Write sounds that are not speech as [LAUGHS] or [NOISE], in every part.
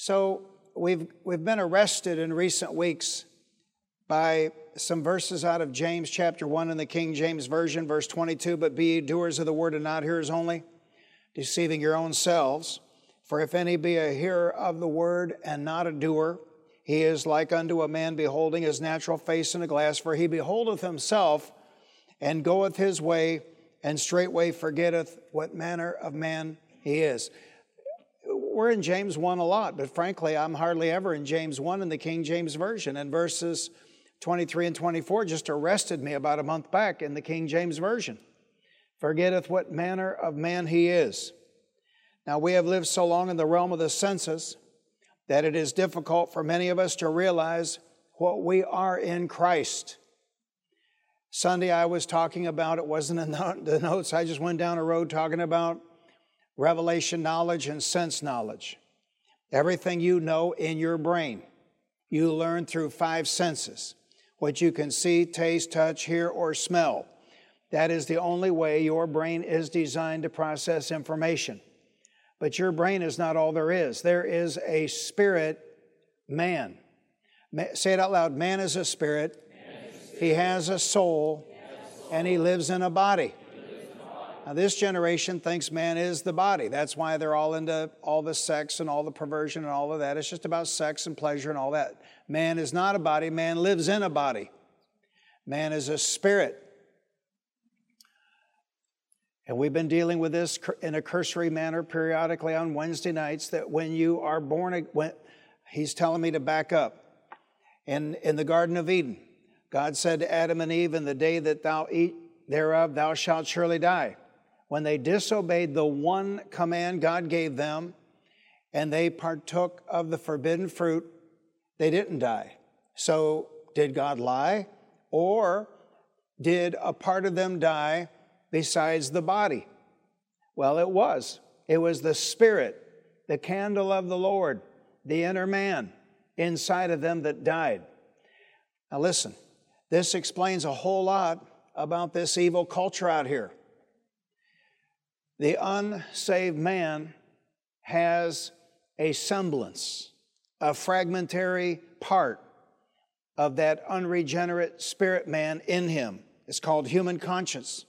So we've, we've been arrested in recent weeks by some verses out of James chapter 1 in the King James Version, verse 22 But be ye doers of the word and not hearers only, deceiving your own selves. For if any be a hearer of the word and not a doer, he is like unto a man beholding his natural face in a glass, for he beholdeth himself and goeth his way, and straightway forgetteth what manner of man he is. We're in James 1 a lot, but frankly, I'm hardly ever in James 1 in the King James Version. And verses 23 and 24 just arrested me about a month back in the King James Version. Forgetteth what manner of man he is. Now, we have lived so long in the realm of the senses that it is difficult for many of us to realize what we are in Christ. Sunday, I was talking about, it wasn't in the [LAUGHS] notes, I just went down a road talking about revelation knowledge and sense knowledge. Everything you know in your brain, you learn through five senses what you can see, taste, touch, hear, or smell. That is the only way your brain is designed to process information. But your brain is not all there is. There is a spirit man. Say it out loud man is a spirit, he has a soul, and he lives in a body. Now, this generation thinks man is the body. That's why they're all into all the sex and all the perversion and all of that. It's just about sex and pleasure and all that. Man is not a body, man lives in a body. Man is a spirit. And we've been dealing with this in a cursory manner periodically on Wednesday nights that when you are born, when, he's telling me to back up. In, in the Garden of Eden, God said to Adam and Eve, In the day that thou eat thereof, thou shalt surely die. When they disobeyed the one command God gave them, and they partook of the forbidden fruit, they didn't die. So, did God lie? Or did a part of them die besides the body? Well, it was. It was the spirit, the candle of the Lord, the inner man inside of them that died. Now, listen, this explains a whole lot about this evil culture out here. The unsaved man has a semblance, a fragmentary part of that unregenerate spirit man in him. It's called human conscience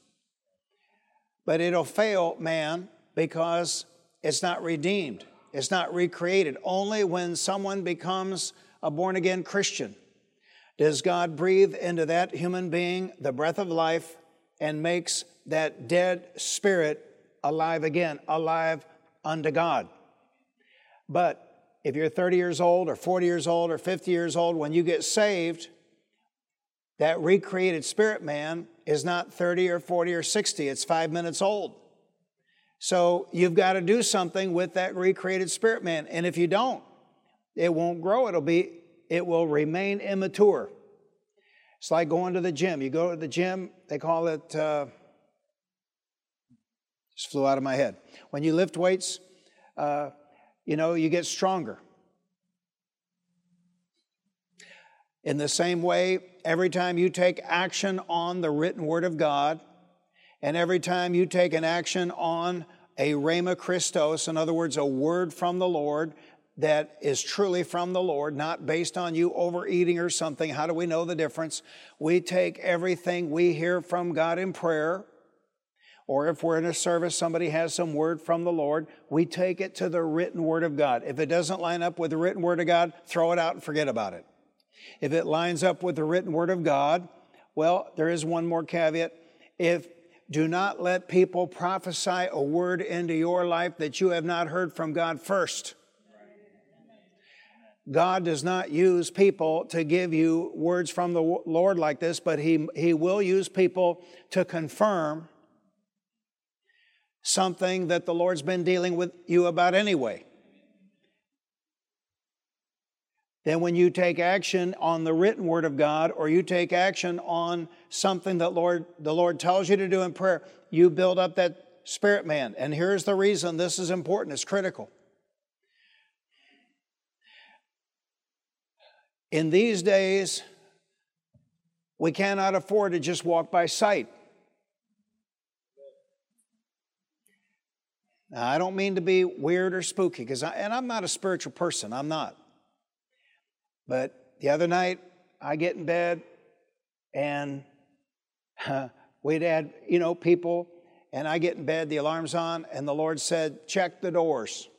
but it'll fail man because it's not redeemed, it's not recreated. Only when someone becomes a born again Christian does God breathe into that human being the breath of life and makes that dead spirit alive again, alive unto God. But if you're 30 years old or 40 years old or 50 years old, when you get saved, that recreated spirit man is not 30 or 40 or 60, it's five minutes old. So you've got to do something with that recreated spirit man. And if you don't, it won't grow. It'll be, it will remain immature. It's like going to the gym. You go to the gym, they call it, uh, just flew out of my head. When you lift weights, uh, you know, you get stronger. In the same way, every time you take action on the written word of God, and every time you take an action on a Rhema Christos, in other words, a word from the Lord that is truly from the Lord, not based on you overeating or something. How do we know the difference? We take everything we hear from God in prayer, or if we're in a service, somebody has some word from the Lord, we take it to the written word of God. If it doesn't line up with the written word of God, throw it out and forget about it. If it lines up with the written word of God, well, there is one more caveat. If do not let people prophesy a word into your life that you have not heard from God first. God does not use people to give you words from the Lord like this, but He, he will use people to confirm something that the Lord's been dealing with you about anyway. Then, when you take action on the written word of God or you take action on something that Lord, the Lord tells you to do in prayer, you build up that spirit man. And here's the reason this is important, it's critical. In these days, we cannot afford to just walk by sight. Now, I don't mean to be weird or spooky, because and I'm not a spiritual person. I'm not. But the other night, I get in bed, and uh, we'd had you know people, and I get in bed, the alarm's on, and the Lord said, "Check the doors."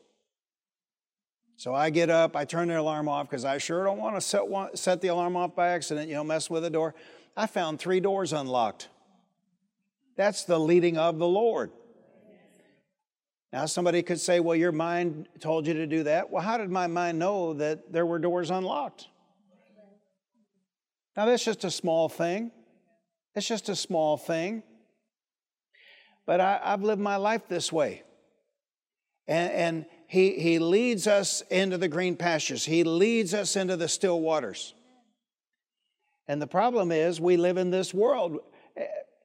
So I get up, I turn the alarm off because I sure don't want to set, set the alarm off by accident, you know, mess with the door. I found three doors unlocked. That's the leading of the Lord. Now, somebody could say, well, your mind told you to do that. Well, how did my mind know that there were doors unlocked? Now, that's just a small thing. It's just a small thing. But I, have lived my life this way. And, and he, he leads us into the green pastures, He leads us into the still waters. And the problem is, we live in this world,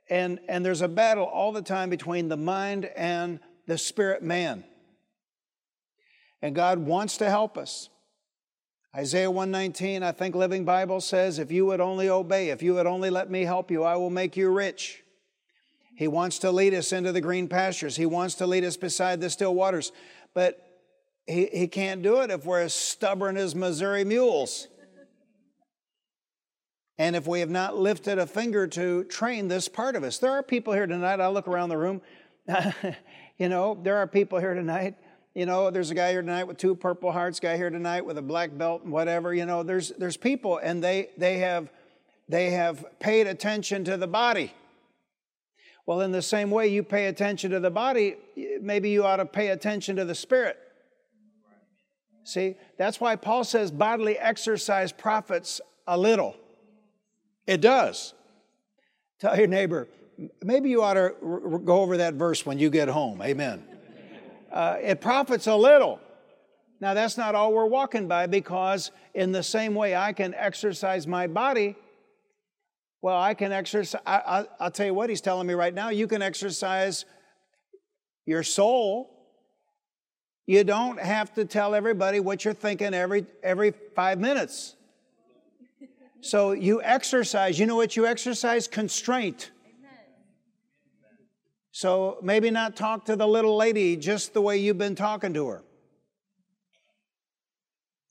and, and there's a battle all the time between the mind and the spirit man. And God wants to help us. Isaiah 119, I think Living Bible says, if you would only obey, if you would only let me help you, I will make you rich. He wants to lead us into the green pastures. He wants to lead us beside the still waters. But he, he can't do it if we're as stubborn as Missouri mules. And if we have not lifted a finger to train this part of us, there are people here tonight. I look around the room. [LAUGHS] you know, there are people here tonight. You know, there's a guy here tonight with two purple hearts. Guy here tonight with a black belt and whatever. You know, there's there's people, and they they have they have paid attention to the body. Well, in the same way you pay attention to the body, maybe you ought to pay attention to the spirit. See, that's why Paul says bodily exercise profits a little. It does. Tell your neighbor, maybe you ought to go over that verse when you get home. Amen. Uh, it profits a little. Now, that's not all we're walking by because, in the same way I can exercise my body, well, I can exercise. I, will tell you what he's telling me right now. You can exercise your soul. You don't have to tell everybody what you're thinking every, every five minutes. So you exercise. You know what you exercise? Constraint. So maybe not talk to the little lady just the way you've been talking to her.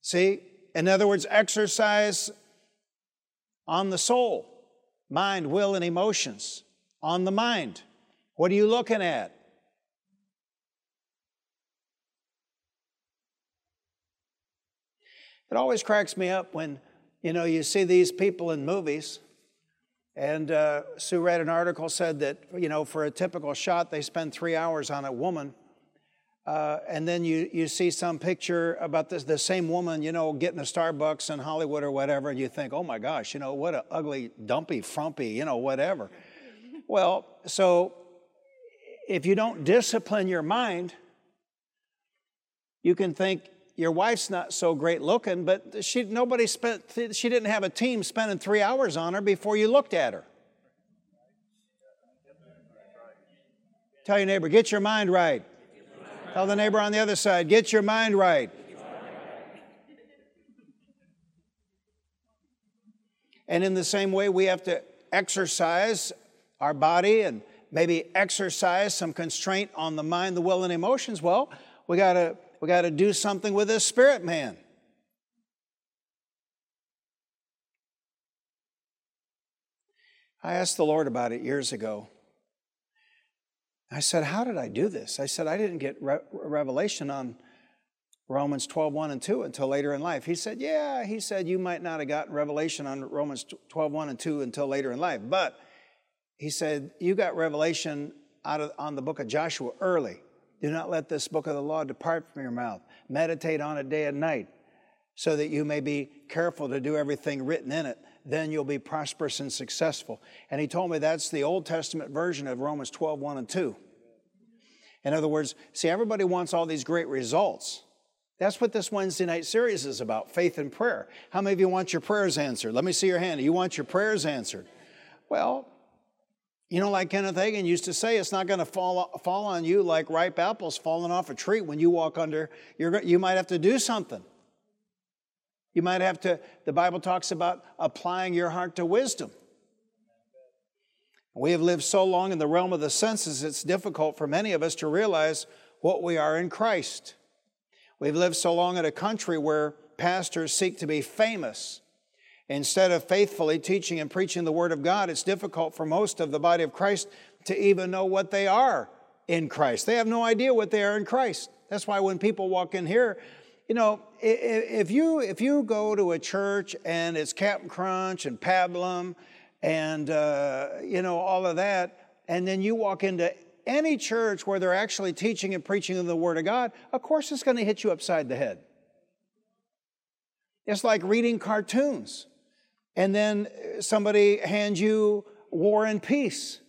See? In other words, exercise on the soul, mind, will, and emotions. On the mind. What are you looking at? It always cracks me up when you know, you see these people in movies, and uh, Sue read an article said that, you know, for a typical shot, they spend three hours on a woman. Uh, and then you, you see some picture about this, the same woman, you know, getting a Starbucks in Hollywood or whatever, and you think, oh my gosh, you know, what an ugly, dumpy, frumpy, you know, whatever. well, so if you don't discipline your mind, you can think your wife's not so great looking, but she, nobody spent, she didn't have a team spending three hours on her before you looked at her. Tell your neighbor, get your mind right. Tell the neighbor on the other side, get your mind right. And in the same way, we have to exercise our body and maybe exercise some constraint on the mind, the will, and emotions. Well, we got to we got to do something with this spirit man. I asked the Lord about it years ago. I said, How did I do this? I said, I didn't get re- revelation on Romans 12, 1 and 2 until later in life. He said, Yeah, he said, you might not have gotten revelation on Romans 12, 1 and 2 until later in life. But he said, You got revelation out of, on the book of Joshua early. Do not let this book of the law depart from your mouth. Meditate on it day and night, so that you may be careful to do everything written in it. Then you'll be prosperous and successful. And he told me that's the Old Testament version of Romans 12, 1 and 2. In other words, see, everybody wants all these great results. That's what this Wednesday night series is about faith and prayer. How many of you want your prayers answered? Let me see your hand. You want your prayers answered? Well, you know, like Kenneth Hagin used to say, it's not going to fall, fall on you like ripe apples falling off a tree when you walk under. You're, you might have to do something. You might have to, the Bible talks about applying your heart to wisdom. We have lived so long in the realm of the senses, it's difficult for many of us to realize what we are in Christ. We've lived so long in a country where pastors seek to be famous. Instead of faithfully teaching and preaching the Word of God, it's difficult for most of the body of Christ to even know what they are in Christ. They have no idea what they are in Christ. That's why when people walk in here, you know, if you if you go to a church and it's Captain Crunch and Pablum and uh, you know all of that, and then you walk into any church where they're actually teaching and preaching the Word of God, of course it's going to hit you upside the head. It's like reading cartoons, and then somebody hands you War and Peace.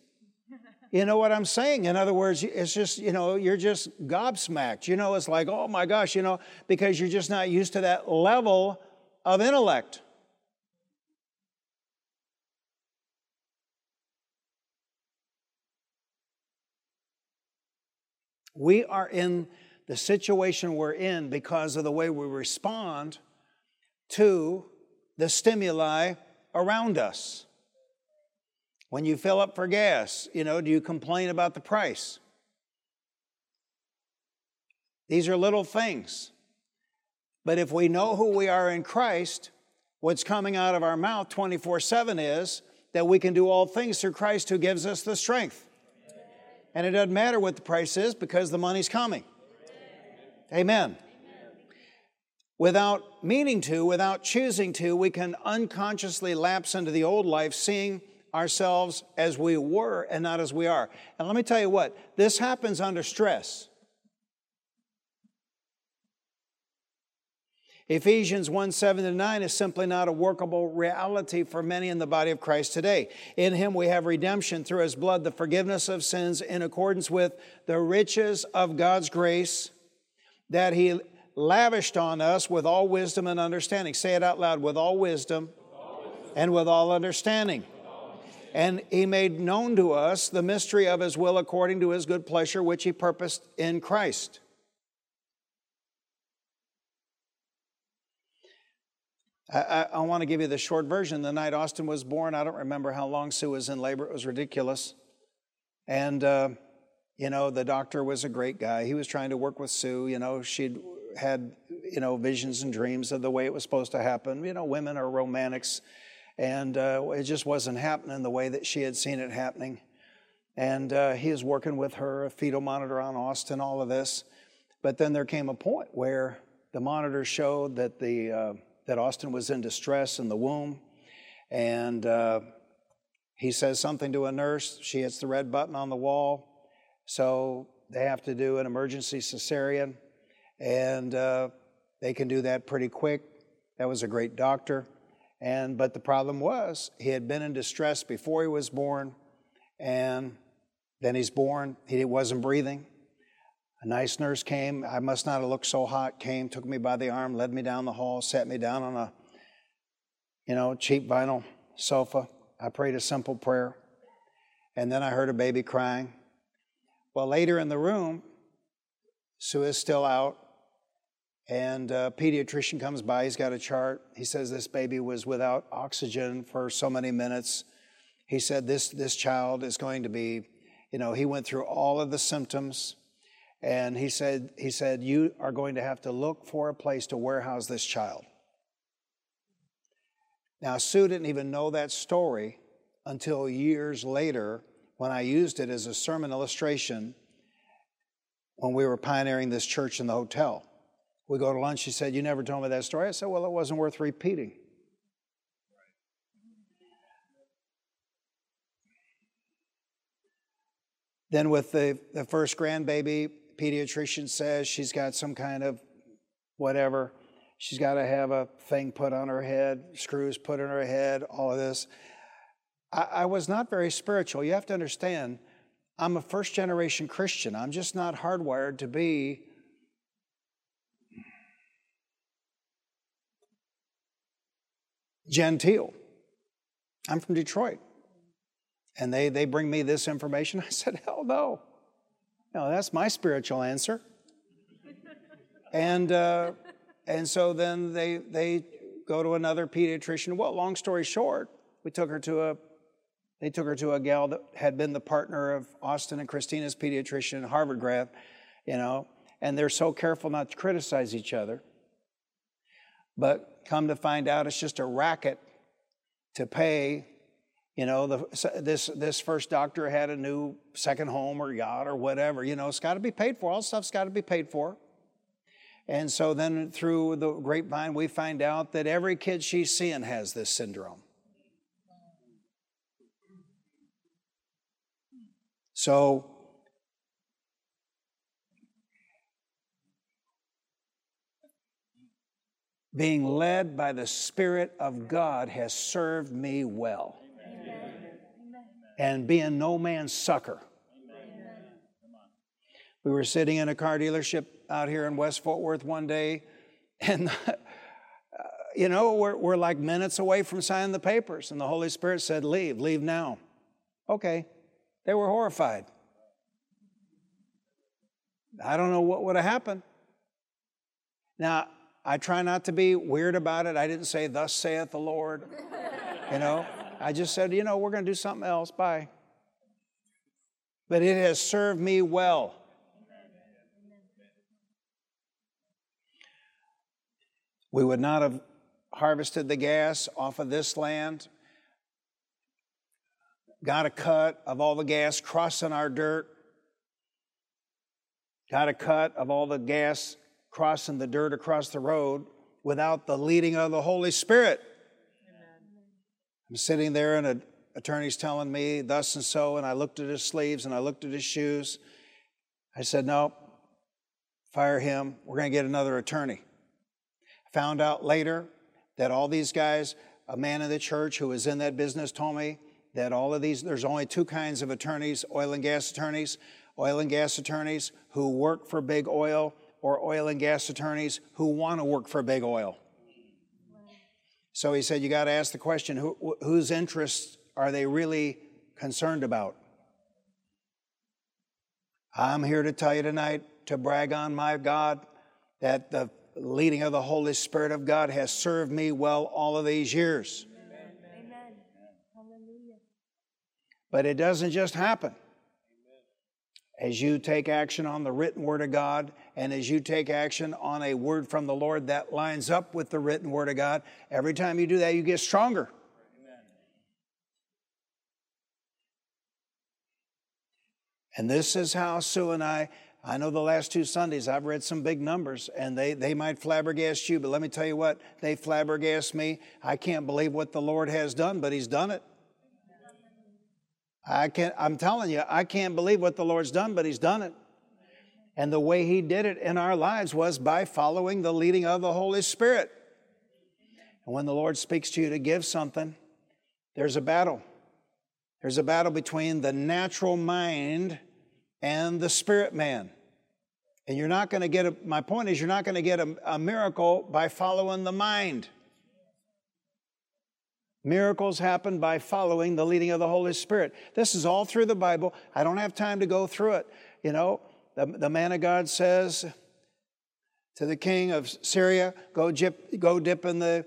You know what I'm saying? In other words, it's just, you know, you're just gobsmacked. You know, it's like, oh my gosh, you know, because you're just not used to that level of intellect. We are in the situation we're in because of the way we respond to the stimuli around us. When you fill up for gas, you know, do you complain about the price? These are little things. But if we know who we are in Christ, what's coming out of our mouth 24 7 is that we can do all things through Christ who gives us the strength. And it doesn't matter what the price is because the money's coming. Amen. Without meaning to, without choosing to, we can unconsciously lapse into the old life, seeing ourselves as we were and not as we are. And let me tell you what, this happens under stress. Ephesians 1 7 to 9 is simply not a workable reality for many in the body of Christ today. In Him we have redemption through His blood, the forgiveness of sins in accordance with the riches of God's grace that He lavished on us with all wisdom and understanding. Say it out loud with all wisdom, with all wisdom. and with all understanding and he made known to us the mystery of his will according to his good pleasure, which he purposed in Christ. I, I, I want to give you the short version. The night Austin was born, I don't remember how long Sue was in labor. It was ridiculous. And, uh, you know, the doctor was a great guy. He was trying to work with Sue. You know, she'd had, you know, visions and dreams of the way it was supposed to happen. You know, women are romantics and uh, it just wasn't happening the way that she had seen it happening. And uh, he was working with her, a fetal monitor on Austin, all of this. But then there came a point where the monitor showed that the uh, that Austin was in distress in the womb, and uh, he says something to a nurse. She hits the red button on the wall, so they have to do an emergency cesarean, and uh, they can do that pretty quick. That was a great doctor. And but the problem was he had been in distress before he was born, and then he's born. He wasn't breathing. A nice nurse came. I must not have looked so hot. Came, took me by the arm, led me down the hall, sat me down on a, you know, cheap vinyl sofa. I prayed a simple prayer, and then I heard a baby crying. Well, later in the room, Sue is still out. And a pediatrician comes by, he's got a chart. He says this baby was without oxygen for so many minutes. He said this, this child is going to be, you know, he went through all of the symptoms. And he said, he said, You are going to have to look for a place to warehouse this child. Now, Sue didn't even know that story until years later when I used it as a sermon illustration when we were pioneering this church in the hotel. We go to lunch. She said, You never told me that story. I said, Well, it wasn't worth repeating. Then, with the, the first grandbaby, pediatrician says she's got some kind of whatever. She's got to have a thing put on her head, screws put in her head, all of this. I, I was not very spiritual. You have to understand, I'm a first generation Christian. I'm just not hardwired to be genteel. I'm from Detroit. And they, they bring me this information. [LAUGHS] I said, hell no. No, that's my spiritual answer. and, uh, and so then they, they go to another pediatrician. Well, long story short, we took her to a, they took her to a gal that had been the partner of Austin and Christina's pediatrician, Harvard grad. you know, and they're so careful not to criticize each other. But come to find out, it's just a racket to pay. You know, the, this this first doctor had a new second home or yacht or whatever. You know, it's got to be paid for. All stuff's got to be paid for. And so then through the grapevine, we find out that every kid she's seeing has this syndrome. So being led by the Spirit of God has served me well. Amen. And being no man's sucker. Amen. We were sitting in a car dealership out here in West Fort Worth one day, and [LAUGHS] uh, you know, we're, we're like minutes away from signing the papers, and the Holy Spirit said, Leave, leave now. Okay. They were horrified. I don't know what would have happened. Now, I try not to be weird about it. I didn't say, Thus saith the Lord. [LAUGHS] you know, I just said, You know, we're going to do something else. Bye. But it has served me well. We would not have harvested the gas off of this land, got a cut of all the gas crossing our dirt, got a cut of all the gas crossing the dirt across the road without the leading of the Holy Spirit. Amen. I'm sitting there, and an attorney's telling me thus and so, and I looked at his sleeves and I looked at his shoes. I said, No, fire him. We're going to get another attorney. Found out later that all these guys, a man in the church who was in that business told me that all of these, there's only two kinds of attorneys oil and gas attorneys. Oil and gas attorneys who work for big oil or oil and gas attorneys who want to work for big oil. So he said, You got to ask the question who, whose interests are they really concerned about? I'm here to tell you tonight to brag on my God that the leading of the Holy Spirit of God has served me well all of these years. Amen. Amen. But it doesn't just happen. As you take action on the written word of God and as you take action on a word from the Lord that lines up with the written word of God, every time you do that, you get stronger. Amen. And this is how Sue and I, I know the last two Sundays I've read some big numbers and they, they might flabbergast you, but let me tell you what, they flabbergast me. I can't believe what the Lord has done, but He's done it. I can't, I'm telling you, I can't believe what the Lord's done, but He's done it. And the way He did it in our lives was by following the leading of the Holy Spirit. And when the Lord speaks to you to give something, there's a battle. There's a battle between the natural mind and the spirit man. And you're not going to get a, my point is, you're not going to get a, a miracle by following the mind. Miracles happen by following the leading of the Holy Spirit. This is all through the Bible. I don't have time to go through it. You know, the, the man of God says to the king of Syria, go, dip, go dip in the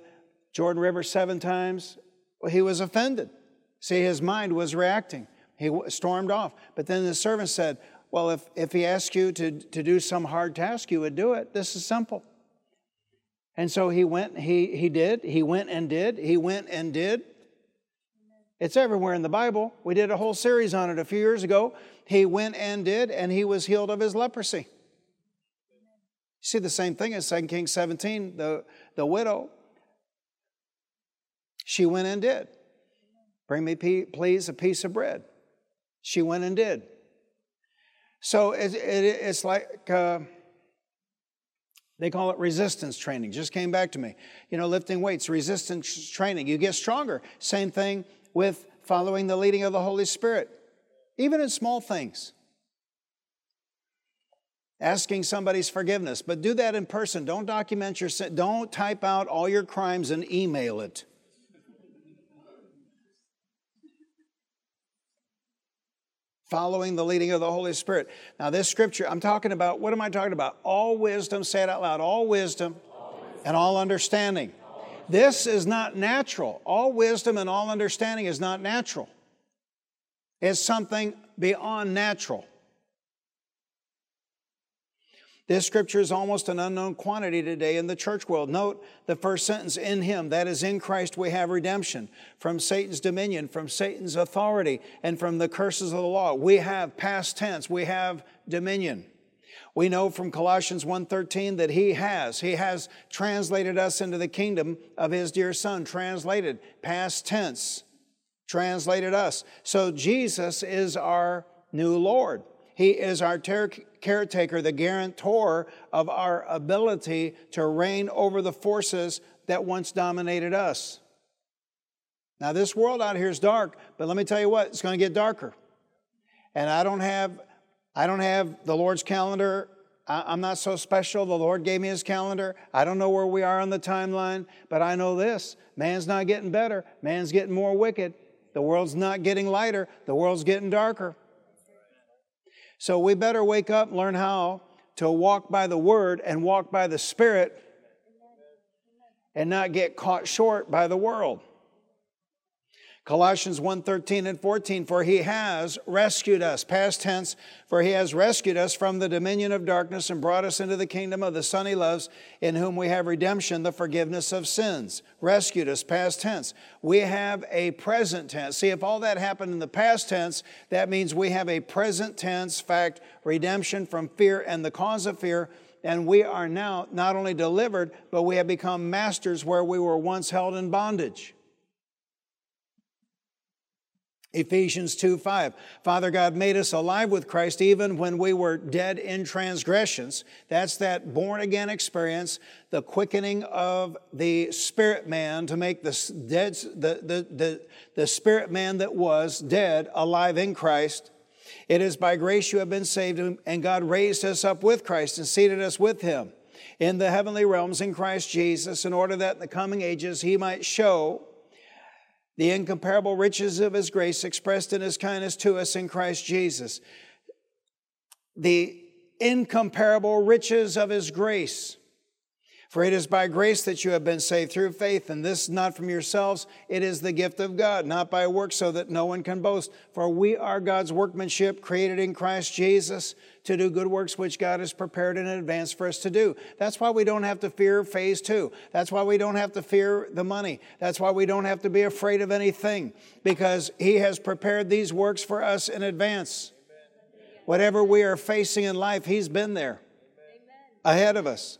Jordan River seven times. Well, he was offended. See, his mind was reacting. He stormed off. But then the servant said, Well, if, if he asked you to, to do some hard task, you would do it. This is simple. And so he went, he, he did, he went and did, he went and did. It's everywhere in the Bible. We did a whole series on it a few years ago. He went and did, and he was healed of his leprosy. See the same thing in 2 Kings 17, the, the widow. She went and did. Bring me, please, a piece of bread. She went and did. So it, it, it's like uh, they call it resistance training. Just came back to me. You know, lifting weights, resistance training. You get stronger. Same thing with following the leading of the Holy Spirit, even in small things. Asking somebody's forgiveness, but do that in person. Don't document your sin. Don't type out all your crimes and email it. Following the leading of the Holy Spirit. Now, this scripture, I'm talking about, what am I talking about? All wisdom, say it out loud, all wisdom, all wisdom. and all understanding. This is not natural. All wisdom and all understanding is not natural, it's something beyond natural. This scripture is almost an unknown quantity today in the church world. Note the first sentence in Him, that is, in Christ we have redemption from Satan's dominion, from Satan's authority, and from the curses of the law. We have past tense, we have dominion. We know from Colossians 1:13 that he has he has translated us into the kingdom of his dear son translated past tense translated us. So Jesus is our new Lord. He is our ter- caretaker, the guarantor of our ability to reign over the forces that once dominated us. Now, this world out here is dark, but let me tell you what, it's going to get darker. And I don't have, I don't have the Lord's calendar. I'm not so special. The Lord gave me his calendar. I don't know where we are on the timeline, but I know this man's not getting better, man's getting more wicked. The world's not getting lighter, the world's getting darker. So we better wake up and learn how to walk by the Word and walk by the Spirit and not get caught short by the world. Colossians 1:13 and 14 for he has rescued us past tense for he has rescued us from the dominion of darkness and brought us into the kingdom of the son he loves in whom we have redemption the forgiveness of sins. Rescued us past tense. We have a present tense. See if all that happened in the past tense that means we have a present tense fact redemption from fear and the cause of fear and we are now not only delivered but we have become masters where we were once held in bondage Ephesians 2 5. Father God made us alive with Christ even when we were dead in transgressions. That's that born again experience, the quickening of the spirit man to make the, dead, the, the, the, the spirit man that was dead alive in Christ. It is by grace you have been saved, and God raised us up with Christ and seated us with him in the heavenly realms in Christ Jesus, in order that in the coming ages he might show the incomparable riches of his grace expressed in his kindness to us in Christ Jesus. The incomparable riches of his grace. For it is by grace that you have been saved through faith, and this not from yourselves, it is the gift of God, not by works, so that no one can boast. For we are God's workmanship, created in Christ Jesus to do good works which God has prepared in advance for us to do. That's why we don't have to fear phase two. That's why we don't have to fear the money. That's why we don't have to be afraid of anything, because He has prepared these works for us in advance. Whatever we are facing in life, He's been there ahead of us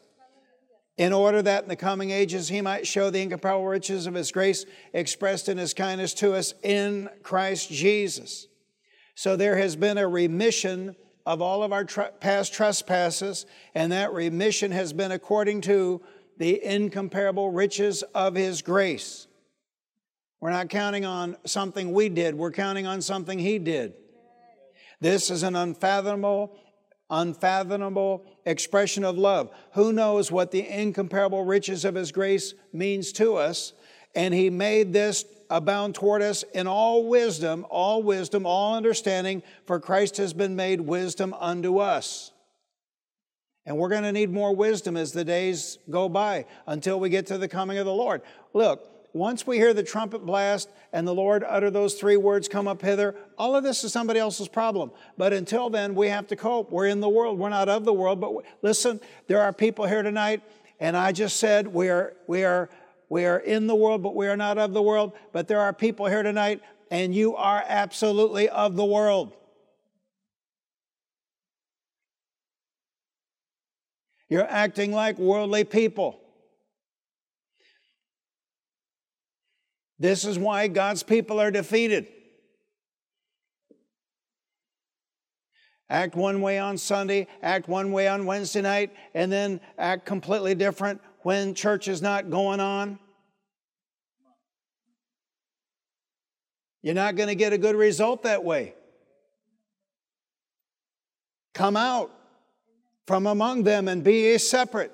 in order that in the coming ages he might show the incomparable riches of his grace expressed in his kindness to us in Christ Jesus. So there has been a remission of all of our past trespasses, and that remission has been according to the incomparable riches of his grace. We're not counting on something we did, we're counting on something he did. This is an unfathomable unfathomable expression of love. Who knows what the incomparable riches of His grace means to us? And He made this abound toward us in all wisdom, all wisdom, all understanding, for Christ has been made wisdom unto us. And we're going to need more wisdom as the days go by until we get to the coming of the Lord. Look, once we hear the trumpet blast and the Lord utter those three words, come up hither, all of this is somebody else's problem. But until then, we have to cope. We're in the world. We're not of the world. But listen, there are people here tonight, and I just said we are, we are, we are in the world, but we are not of the world. But there are people here tonight, and you are absolutely of the world. You're acting like worldly people. This is why God's people are defeated. Act one way on Sunday, act one way on Wednesday night, and then act completely different when church is not going on. You're not going to get a good result that way. Come out from among them and be a separate.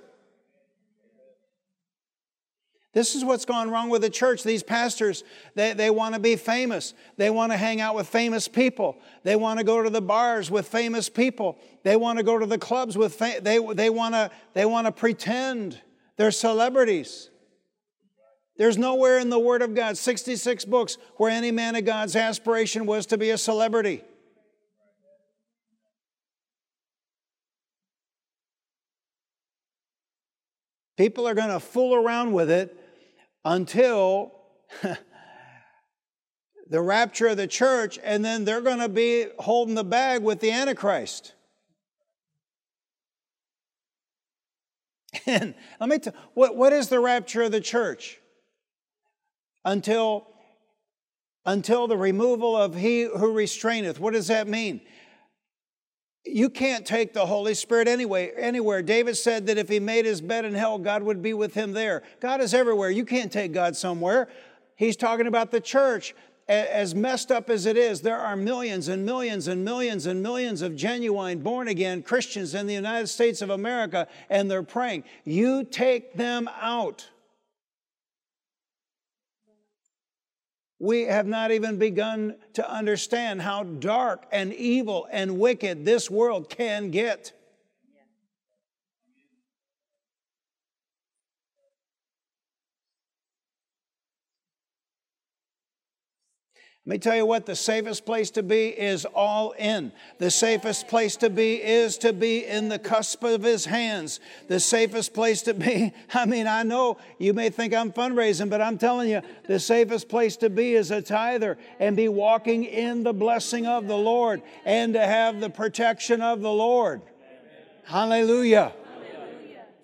This is what's gone wrong with the church. These pastors, they, they want to be famous. They want to hang out with famous people. They want to go to the bars with famous people. They want to go to the clubs with, fa- they, they, want to, they want to pretend they're celebrities. There's nowhere in the Word of God, 66 books, where any man of God's aspiration was to be a celebrity. People are going to fool around with it until [LAUGHS] the rapture of the church, and then they're going to be holding the bag with the Antichrist. And let me tell what, what is the rapture of the church? Until, until the removal of he who restraineth. What does that mean? You can't take the Holy Spirit anyway, anywhere. David said that if he made his bed in hell, God would be with him there. God is everywhere. You can't take God somewhere. He's talking about the church. As messed up as it is, there are millions and millions and millions and millions of genuine born again Christians in the United States of America, and they're praying. You take them out. We have not even begun to understand how dark and evil and wicked this world can get. Let me tell you what the safest place to be is all in. The safest place to be is to be in the cusp of his hands. The safest place to be, [LAUGHS] I mean, I know you may think I'm fundraising, but I'm telling you, the safest place to be is a tither and be walking in the blessing of the Lord and to have the protection of the Lord. Hallelujah.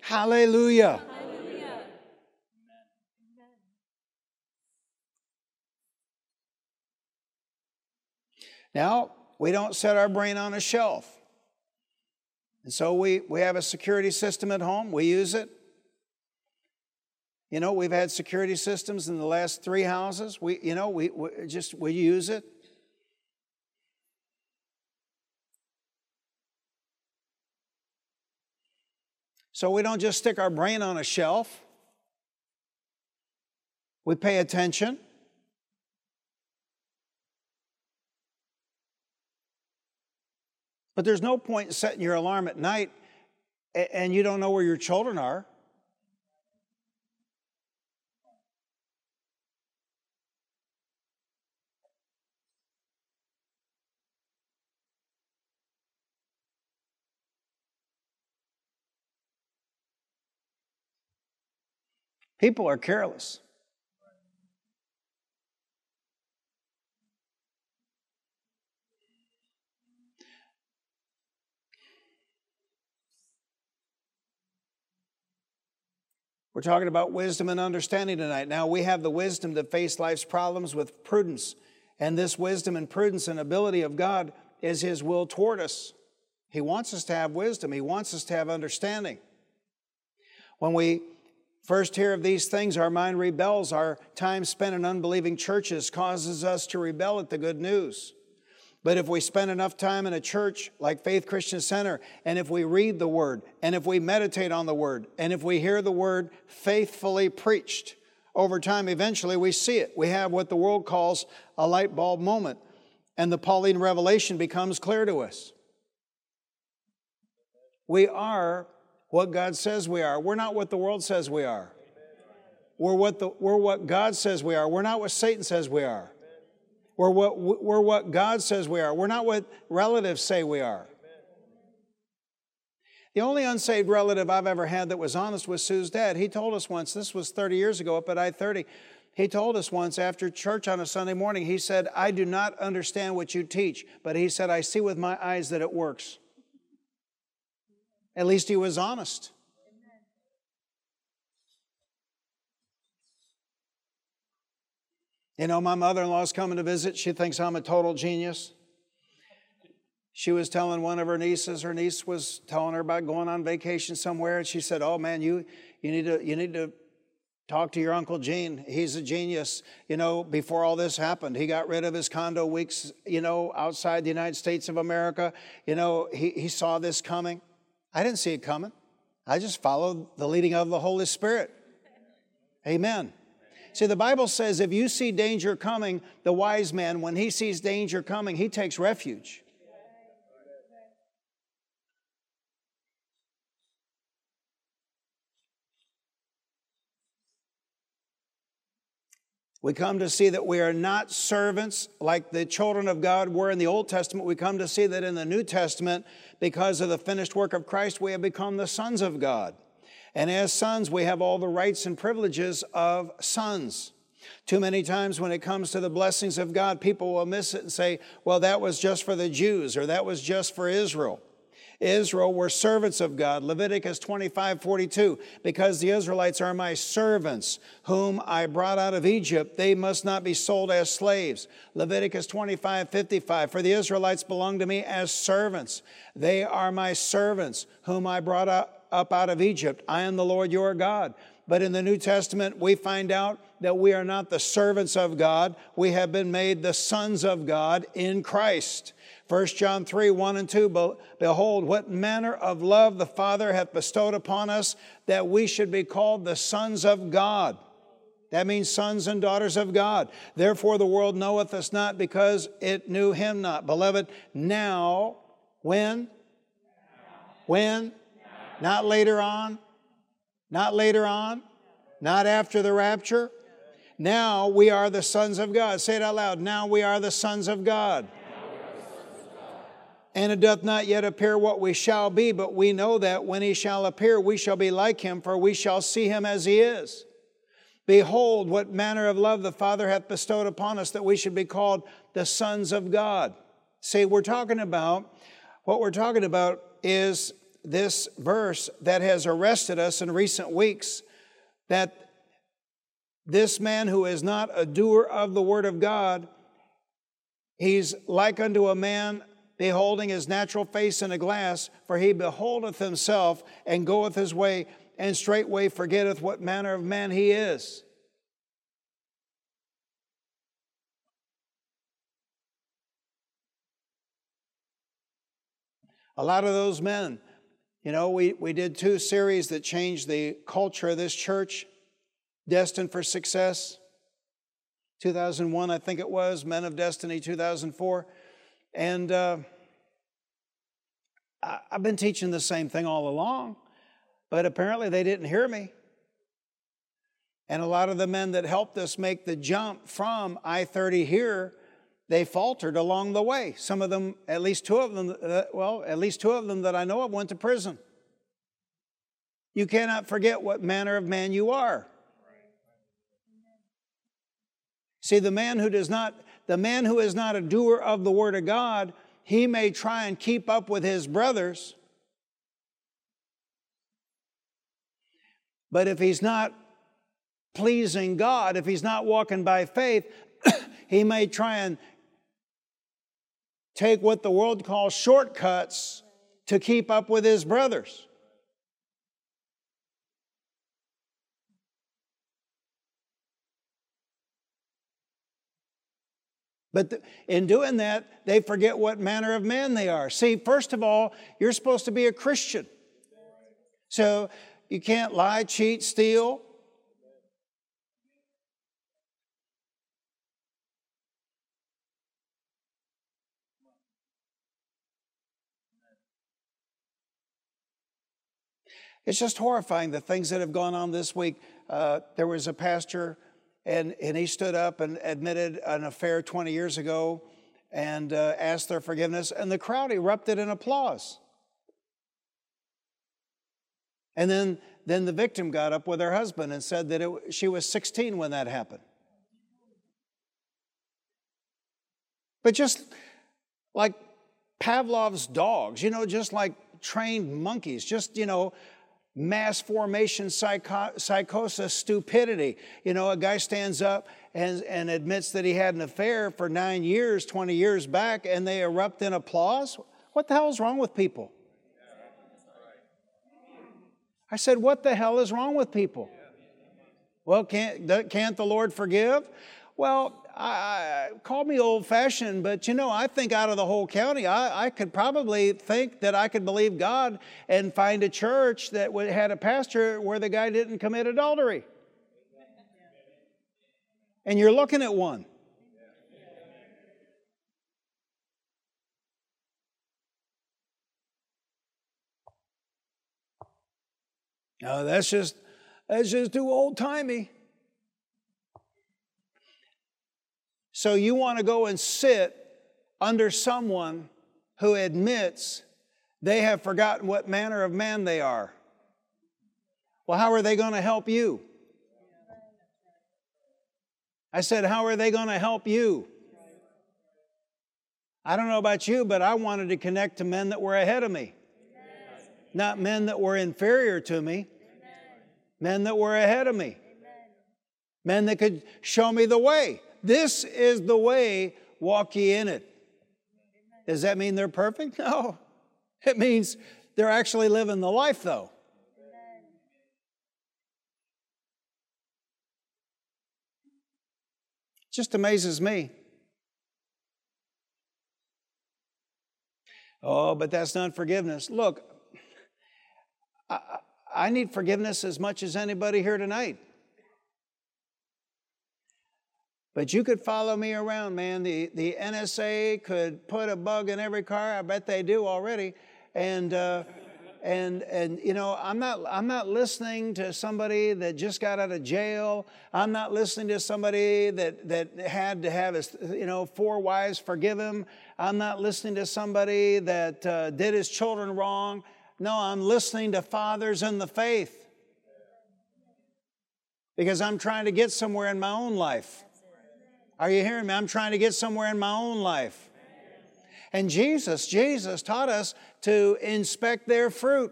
Hallelujah. Hallelujah. Now, we don't set our brain on a shelf. And so we, we have a security system at home, we use it. You know, we've had security systems in the last three houses. We, you know, we, we just we use it. So we don't just stick our brain on a shelf. We pay attention. But there's no point in setting your alarm at night and you don't know where your children are. People are careless. We're talking about wisdom and understanding tonight. Now, we have the wisdom to face life's problems with prudence. And this wisdom and prudence and ability of God is His will toward us. He wants us to have wisdom, He wants us to have understanding. When we first hear of these things, our mind rebels. Our time spent in unbelieving churches causes us to rebel at the good news. But if we spend enough time in a church like Faith Christian Center, and if we read the Word, and if we meditate on the Word, and if we hear the Word faithfully preached, over time, eventually we see it. We have what the world calls a light bulb moment, and the Pauline revelation becomes clear to us. We are what God says we are. We're not what the world says we are. We're what, the, we're what God says we are. We're not what Satan says we are. We're what, we're what God says we are. We're not what relatives say we are. The only unsaved relative I've ever had that was honest was Sue's dad. He told us once, this was 30 years ago up at I 30. He told us once after church on a Sunday morning, he said, I do not understand what you teach, but he said, I see with my eyes that it works. At least he was honest. You know, my mother in law's coming to visit. She thinks I'm a total genius. She was telling one of her nieces, her niece was telling her about going on vacation somewhere, and she said, Oh man, you, you, need, to, you need to talk to your Uncle Gene. He's a genius. You know, before all this happened, he got rid of his condo weeks, you know, outside the United States of America. You know, he, he saw this coming. I didn't see it coming. I just followed the leading of the Holy Spirit. Amen. See, the Bible says if you see danger coming, the wise man, when he sees danger coming, he takes refuge. We come to see that we are not servants like the children of God were in the Old Testament. We come to see that in the New Testament, because of the finished work of Christ, we have become the sons of God. And as sons, we have all the rights and privileges of sons. Too many times when it comes to the blessings of God, people will miss it and say, well, that was just for the Jews or that was just for Israel. Israel were servants of God. Leviticus 25 42. Because the Israelites are my servants, whom I brought out of Egypt, they must not be sold as slaves. Leviticus 25 55. For the Israelites belong to me as servants. They are my servants, whom I brought up out of Egypt. I am the Lord your God. But in the New Testament, we find out that we are not the servants of God. We have been made the sons of God in Christ. 1 John 3 1 and 2 Behold, what manner of love the Father hath bestowed upon us that we should be called the sons of God. That means sons and daughters of God. Therefore, the world knoweth us not because it knew him not. Beloved, now, when? When? Not later on? Not later on? Not after the rapture? Now we are the sons of God. Say it out loud. Now we are the sons of God. And it doth not yet appear what we shall be, but we know that when he shall appear, we shall be like him, for we shall see him as he is. Behold, what manner of love the Father hath bestowed upon us that we should be called the sons of God. See, we're talking about, what we're talking about is this verse that has arrested us in recent weeks that this man who is not a doer of the word of God, he's like unto a man beholding his natural face in a glass, for he beholdeth himself and goeth his way, and straightway forgetteth what manner of man he is. A lot of those men you know, we, we did two series that changed the culture of this church, Destined for Success. 2001, I think it was, Men of Destiny 2004. And uh, I, I've been teaching the same thing all along, but apparently they didn't hear me. And a lot of the men that helped us make the jump from I 30 here they faltered along the way. Some of them, at least two of them, uh, well, at least two of them that I know of went to prison. You cannot forget what manner of man you are. See, the man who does not, the man who is not a doer of the word of God, he may try and keep up with his brothers. But if he's not pleasing God, if he's not walking by faith, [CLEARS THROAT] he may try and take what the world calls shortcuts to keep up with his brothers. But in doing that, they forget what manner of man they are. See, first of all, you're supposed to be a Christian. So you can't lie, cheat, steal, It's just horrifying the things that have gone on this week. Uh, there was a pastor, and, and he stood up and admitted an affair 20 years ago and uh, asked their forgiveness, and the crowd erupted in applause. And then, then the victim got up with her husband and said that it, she was 16 when that happened. But just like Pavlov's dogs, you know, just like trained monkeys, just, you know, mass formation psycho- psychosis stupidity. You know, a guy stands up and, and admits that he had an affair for nine years, 20 years back, and they erupt in applause. What the hell is wrong with people? I said, What the hell is wrong with people? Well, can't, can't the Lord forgive? Well, I, I, call me old fashioned, but you know, I think out of the whole county, I, I, could probably think that I could believe God and find a church that had a pastor where the guy didn't commit adultery. And you're looking at one. No, that's just that's just too old timey. So you want to go and sit under someone who admits they have forgotten what manner of man they are. Well, how are they going to help you? I said, How are they going to help you? I don't know about you, but I wanted to connect to men that were ahead of me, Amen. not men that were inferior to me, Amen. men that were ahead of me, Amen. men that could show me the way. This is the way, walk ye in it. Does that mean they're perfect? [LAUGHS] No. It means they're actually living the life, though. Just amazes me. Oh, but that's not forgiveness. Look, I, I need forgiveness as much as anybody here tonight. But you could follow me around, man. The, the NSA could put a bug in every car. I bet they do already. And, uh, and, and you know, I'm not, I'm not listening to somebody that just got out of jail. I'm not listening to somebody that, that had to have his, you know, four wives forgive him. I'm not listening to somebody that uh, did his children wrong. No, I'm listening to fathers in the faith because I'm trying to get somewhere in my own life. Are you hearing me? I'm trying to get somewhere in my own life. And Jesus, Jesus taught us to inspect their fruit.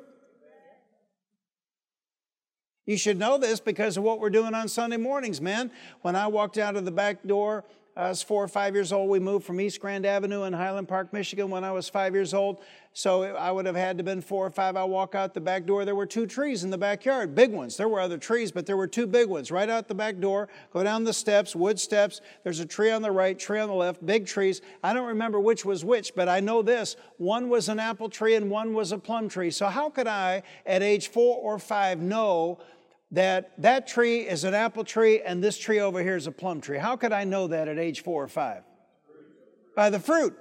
You should know this because of what we're doing on Sunday mornings, man. When I walked out of the back door I was four or five years old. We moved from East Grand Avenue in Highland Park, Michigan when I was five years old. So I would have had to been four or five. I walk out the back door. There were two trees in the backyard, big ones. There were other trees, but there were two big ones right out the back door. Go down the steps, wood steps. There's a tree on the right, tree on the left, big trees. I don't remember which was which, but I know this. One was an apple tree and one was a plum tree. So how could I, at age four or five, know that that tree is an apple tree and this tree over here is a plum tree. How could I know that at age four or five? By the fruit.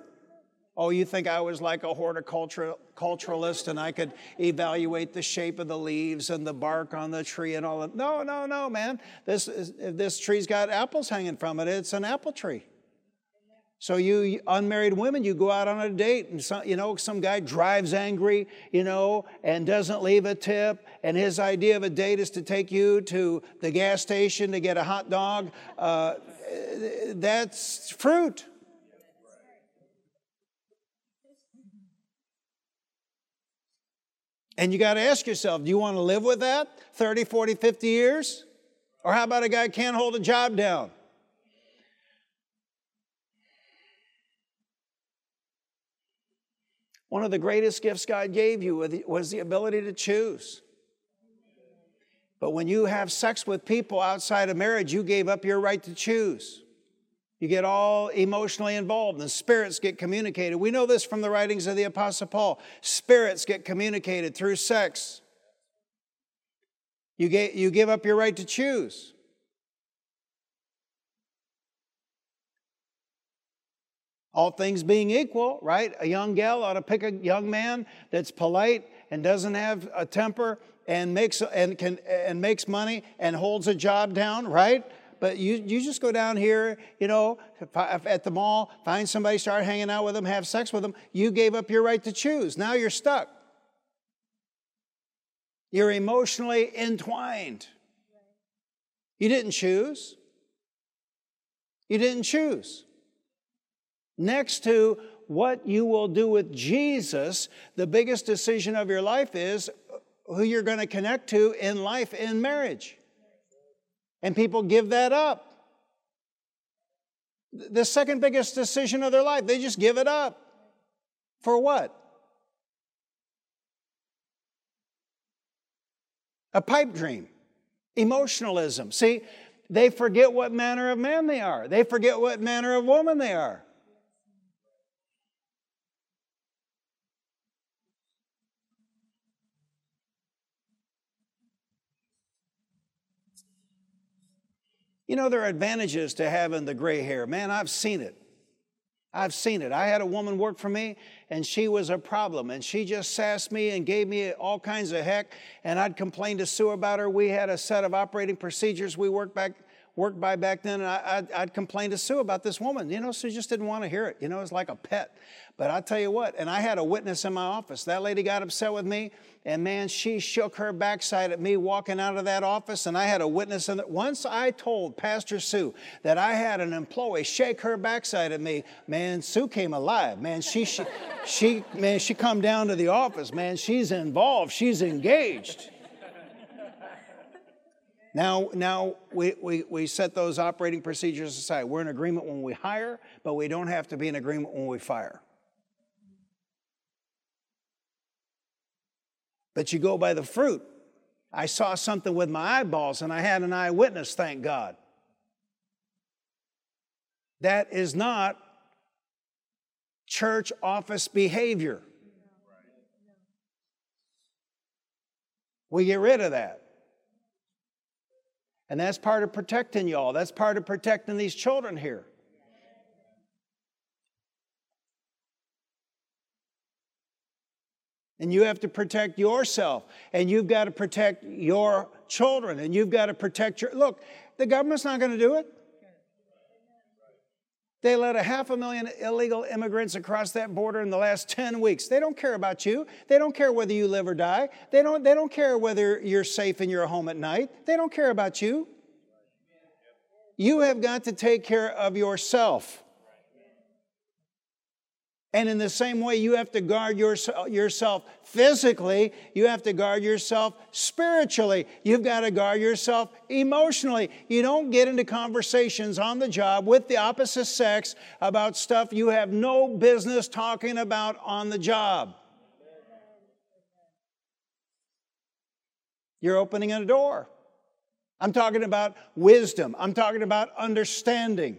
Oh, you think I was like a horticulturalist and I could evaluate the shape of the leaves and the bark on the tree and all that? No, no, no, man. This, is, this tree's got apples hanging from it. It's an apple tree. So you unmarried women, you go out on a date and some, you know some guy drives angry, you know, and doesn't leave a tip, and his idea of a date is to take you to the gas station to get a hot dog. Uh, that's fruit. And you got to ask yourself, do you want to live with that 30, 40, 50 years? Or how about a guy can't hold a job down? One of the greatest gifts God gave you was the ability to choose. But when you have sex with people outside of marriage, you gave up your right to choose. You get all emotionally involved, and spirits get communicated. We know this from the writings of the Apostle Paul. Spirits get communicated through sex. You, get, you give up your right to choose. All things being equal, right? A young gal ought to pick a young man that's polite and doesn't have a temper and makes and can and makes money and holds a job down, right? But you, you just go down here, you know, at the mall, find somebody, start hanging out with them, have sex with them. You gave up your right to choose. Now you're stuck. You're emotionally entwined. You didn't choose. You didn't choose. Next to what you will do with Jesus, the biggest decision of your life is who you're going to connect to in life in marriage. And people give that up. The second biggest decision of their life, they just give it up. For what? A pipe dream, emotionalism. See, they forget what manner of man they are, they forget what manner of woman they are. You know, there are advantages to having the gray hair. Man, I've seen it. I've seen it. I had a woman work for me, and she was a problem, and she just sassed me and gave me all kinds of heck, and I'd complain to Sue about her. We had a set of operating procedures we worked back worked by back then, and I, would I'd complain to Sue about this woman. You know, Sue just didn't want to hear it. You know, it's like a pet. But I tell you what, and I had a witness in my office. That lady got upset with me, and man, she shook her backside at me walking out of that office. And I had a witness in it. Once I told Pastor Sue that I had an employee shake her backside at me, man, Sue came alive. Man, she, she, she man, she come down to the office. Man, she's involved. She's engaged. Now, now we, we, we set those operating procedures aside. We're in agreement when we hire, but we don't have to be in agreement when we fire. But you go by the fruit. I saw something with my eyeballs and I had an eyewitness, thank God. That is not church office behavior. We get rid of that. And that's part of protecting y'all. That's part of protecting these children here. And you have to protect yourself, and you've got to protect your children, and you've got to protect your. Look, the government's not going to do it. They let a half a million illegal immigrants across that border in the last 10 weeks. They don't care about you. They don't care whether you live or die. They don't, they don't care whether you're safe in your home at night. They don't care about you. You have got to take care of yourself. And in the same way, you have to guard yourself physically, you have to guard yourself spiritually, you've got to guard yourself emotionally. You don't get into conversations on the job with the opposite sex about stuff you have no business talking about on the job. You're opening a door. I'm talking about wisdom, I'm talking about understanding.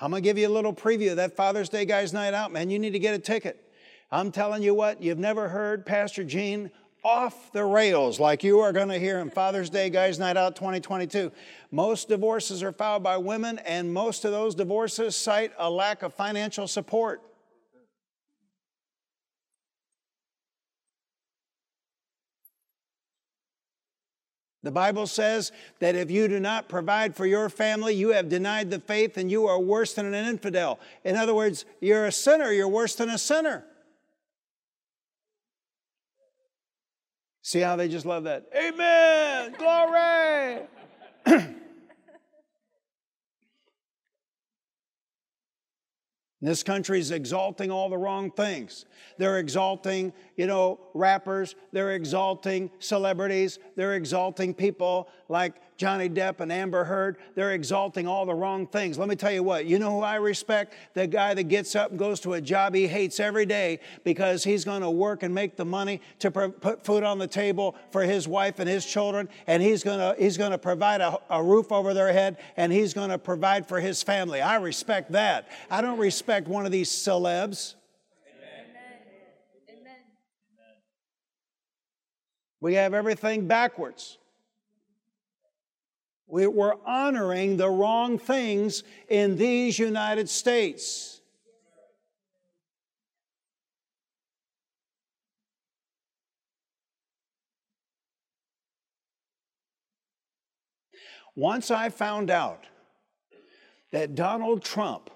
I'm going to give you a little preview of that Father's Day Guys Night Out, man. You need to get a ticket. I'm telling you what, you've never heard Pastor Gene off the rails like you are going to hear in Father's Day Guys Night Out 2022. Most divorces are filed by women, and most of those divorces cite a lack of financial support. The Bible says that if you do not provide for your family, you have denied the faith and you are worse than an infidel. In other words, you're a sinner, you're worse than a sinner. See how they just love that? Amen! Glory! [CLEARS THROAT] This country is exalting all the wrong things. They're exalting, you know, rappers. They're exalting celebrities. They're exalting people like Johnny Depp and Amber Heard. They're exalting all the wrong things. Let me tell you what, you know who I respect? The guy that gets up and goes to a job he hates every day because he's going to work and make the money to put food on the table for his wife and his children, and he's going to, he's going to provide a, a roof over their head, and he's going to provide for his family. I respect that. I don't respect one of these celebs. We have everything backwards. We, were honoring the wrong things in these United States. Once I found out that Donald Trump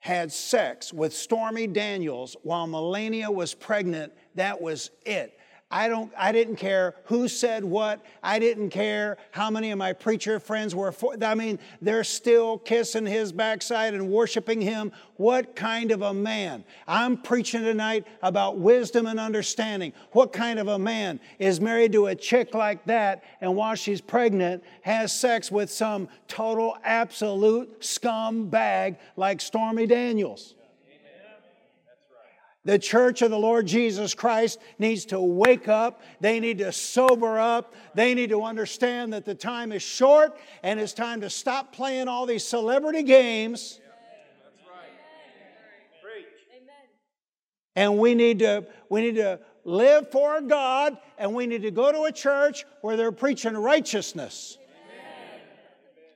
had sex with Stormy Daniels while Melania was pregnant, that was it. I don't I didn't care who said what. I didn't care how many of my preacher friends were for I mean, they're still kissing his backside and worshiping him. What kind of a man? I'm preaching tonight about wisdom and understanding. What kind of a man is married to a chick like that and while she's pregnant has sex with some total absolute scumbag like Stormy Daniels? The church of the Lord Jesus Christ needs to wake up. They need to sober up. They need to understand that the time is short and it's time to stop playing all these celebrity games. And we need to we need to live for God and we need to go to a church where they're preaching righteousness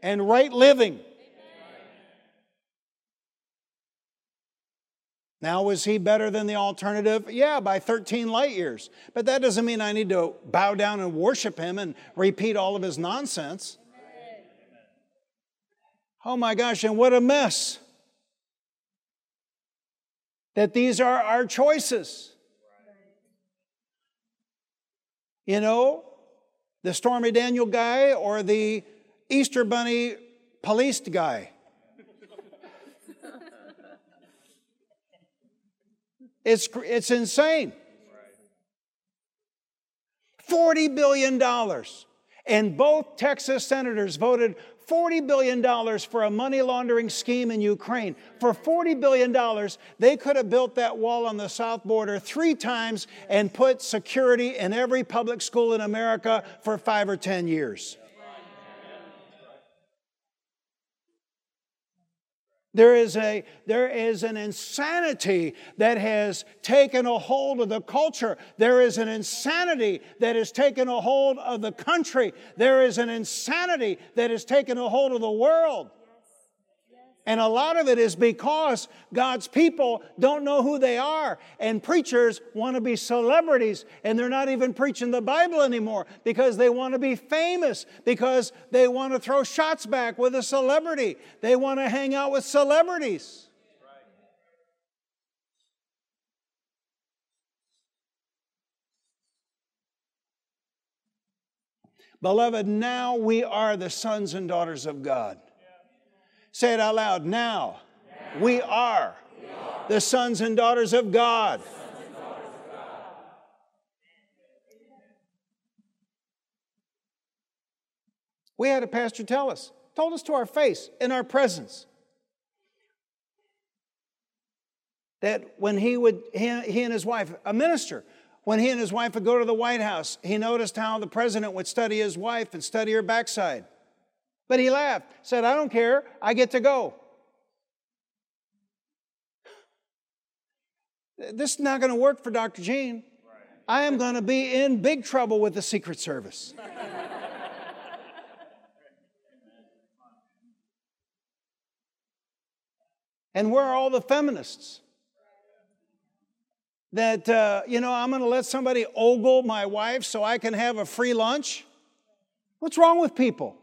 and right living. Now, was he better than the alternative? Yeah, by 13 light years. But that doesn't mean I need to bow down and worship him and repeat all of his nonsense. Oh my gosh, and what a mess that these are our choices. You know, the Stormy Daniel guy or the Easter Bunny policed guy. It's, it's insane. $40 billion. And both Texas senators voted $40 billion for a money laundering scheme in Ukraine. For $40 billion, they could have built that wall on the south border three times and put security in every public school in America for five or 10 years. There is, a, there is an insanity that has taken a hold of the culture. There is an insanity that has taken a hold of the country. There is an insanity that has taken a hold of the world. And a lot of it is because God's people don't know who they are. And preachers want to be celebrities, and they're not even preaching the Bible anymore because they want to be famous, because they want to throw shots back with a celebrity. They want to hang out with celebrities. Beloved, now we are the sons and daughters of God. Say it out loud. Now, now we, are we are the sons and daughters of God. We had a pastor tell us, told us to our face, in our presence, that when he would, he, he and his wife, a minister, when he and his wife would go to the White House, he noticed how the president would study his wife and study her backside. But he laughed, said, I don't care, I get to go. This is not going to work for Dr. Gene. I am going to be in big trouble with the Secret Service. [LAUGHS] and where are all the feminists? That, uh, you know, I'm going to let somebody ogle my wife so I can have a free lunch? What's wrong with people?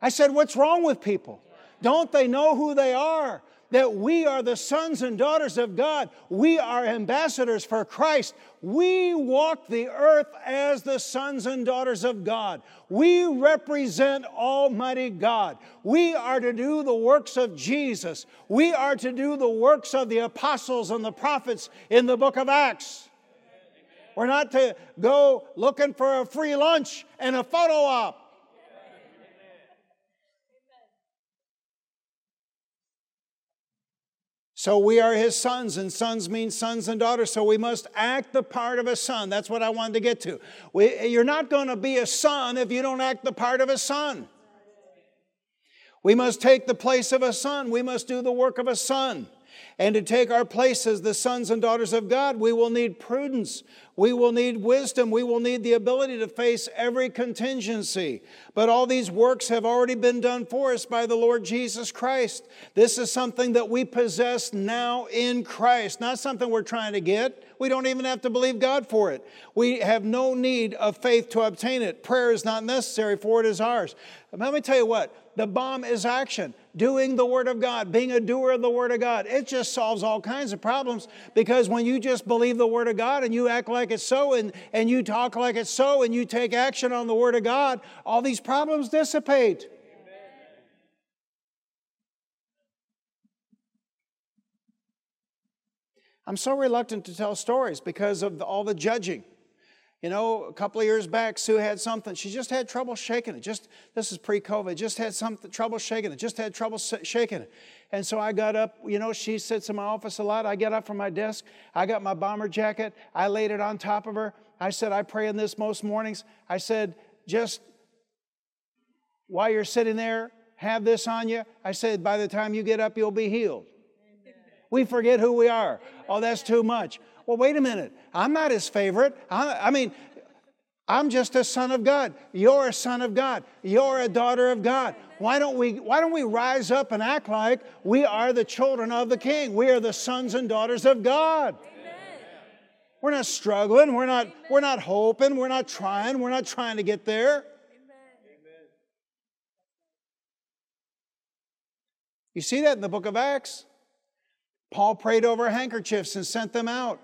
I said, What's wrong with people? Don't they know who they are? That we are the sons and daughters of God. We are ambassadors for Christ. We walk the earth as the sons and daughters of God. We represent Almighty God. We are to do the works of Jesus. We are to do the works of the apostles and the prophets in the book of Acts. We're not to go looking for a free lunch and a photo op. So we are his sons, and sons mean sons and daughters, so we must act the part of a son. That's what I wanted to get to. We, you're not going to be a son if you don't act the part of a son. We must take the place of a son, we must do the work of a son. And to take our place as the sons and daughters of God, we will need prudence. We will need wisdom. We will need the ability to face every contingency. But all these works have already been done for us by the Lord Jesus Christ. This is something that we possess now in Christ, not something we're trying to get. We don't even have to believe God for it. We have no need of faith to obtain it. Prayer is not necessary, for it is ours. But let me tell you what the bomb is action doing the Word of God, being a doer of the Word of God. It just solves all kinds of problems because when you just believe the Word of God and you act like it's so and, and you talk like it's so and you take action on the Word of God, all these problems dissipate. I'm so reluctant to tell stories because of all the judging. You know, a couple of years back, Sue had something. She just had trouble shaking it. Just this is pre-COVID. Just had some trouble shaking it. Just had trouble shaking it. And so I got up. You know, she sits in my office a lot. I get up from my desk. I got my bomber jacket. I laid it on top of her. I said, I pray in this most mornings. I said, just while you're sitting there, have this on you. I said, by the time you get up, you'll be healed. Amen. We forget who we are. Oh, that's too much. Well, wait a minute. I'm not his favorite. I, I mean, I'm just a son of God. You're a son of God. You're a daughter of God. Why don't we why don't we rise up and act like we are the children of the king? We are the sons and daughters of God. Amen. We're not struggling, we're not Amen. we're not hoping, we're not trying, we're not trying to get there. You see that in the book of Acts? Paul prayed over handkerchiefs and sent them out.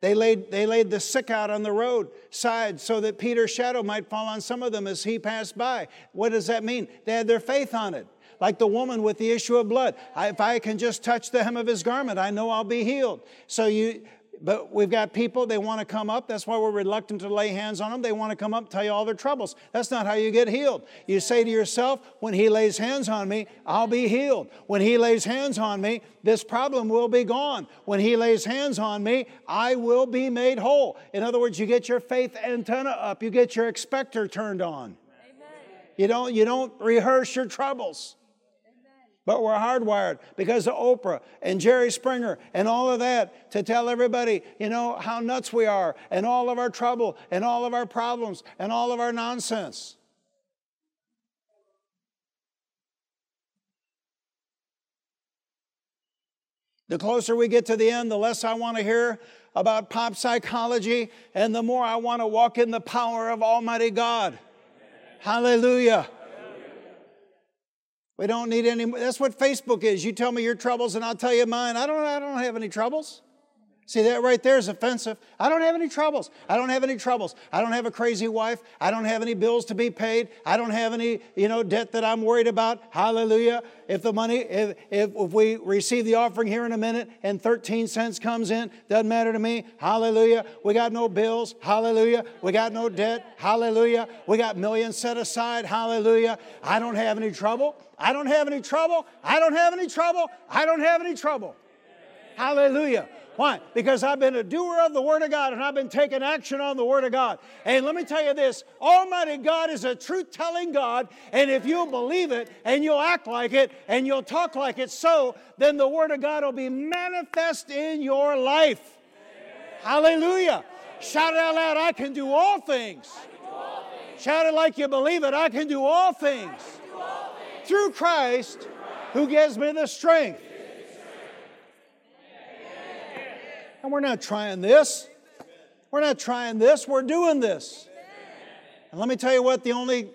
They laid, they laid the sick out on the road side so that Peter's shadow might fall on some of them as he passed by. What does that mean? They had their faith on it. Like the woman with the issue of blood. I, if I can just touch the hem of his garment, I know I'll be healed. So you, but we've got people, they want to come up. That's why we're reluctant to lay hands on them. They want to come up, tell you all their troubles. That's not how you get healed. You say to yourself, when He lays hands on me, I'll be healed. When He lays hands on me, this problem will be gone. When He lays hands on me, I will be made whole. In other words, you get your faith antenna up, you get your expector turned on. Amen. You don't, you don't rehearse your troubles. But we're hardwired because of Oprah and Jerry Springer and all of that to tell everybody, you know, how nuts we are and all of our trouble and all of our problems and all of our nonsense. The closer we get to the end, the less I want to hear about pop psychology and the more I want to walk in the power of Almighty God. Hallelujah. We don't need any. That's what Facebook is. You tell me your troubles and I'll tell you mine. I don't, I don't have any troubles. See, that right there is offensive. I don't have any troubles. I don't have any troubles. I don't have a crazy wife. I don't have any bills to be paid. I don't have any, you know, debt that I'm worried about. Hallelujah. If the money, if, if, if we receive the offering here in a minute and 13 cents comes in, doesn't matter to me. Hallelujah. We got no bills. Hallelujah. We got no debt. Hallelujah. We got millions set aside. Hallelujah. I don't have any trouble. I don't have any trouble. I don't have any trouble. I don't have any trouble. Hallelujah. Why? Because I've been a doer of the Word of God and I've been taking action on the Word of God. And let me tell you this Almighty God is a truth telling God. And if you'll believe it and you'll act like it and you'll talk like it so, then the Word of God will be manifest in your life. Hallelujah. Shout it out loud I can do all things. Shout it like you believe it I can do all things through Christ who gives me the strength. And we're not trying this. We're not trying this, we're doing this. And let me tell you what the only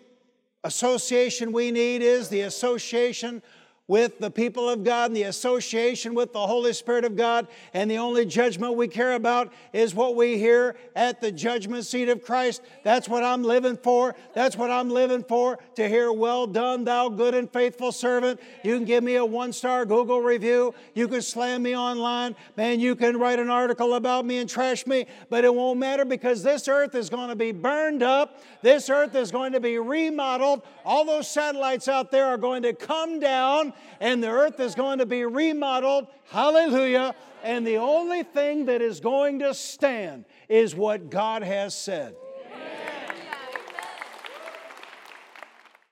association we need is the association with the people of God and the association with the Holy Spirit of God. And the only judgment we care about is what we hear at the judgment seat of Christ. That's what I'm living for. That's what I'm living for to hear, Well done, thou good and faithful servant. You can give me a one star Google review. You can slam me online. Man, you can write an article about me and trash me, but it won't matter because this earth is going to be burned up. This earth is going to be remodeled. All those satellites out there are going to come down and the earth is going to be remodeled. Hallelujah. And the only thing that is going to stand is what God has said.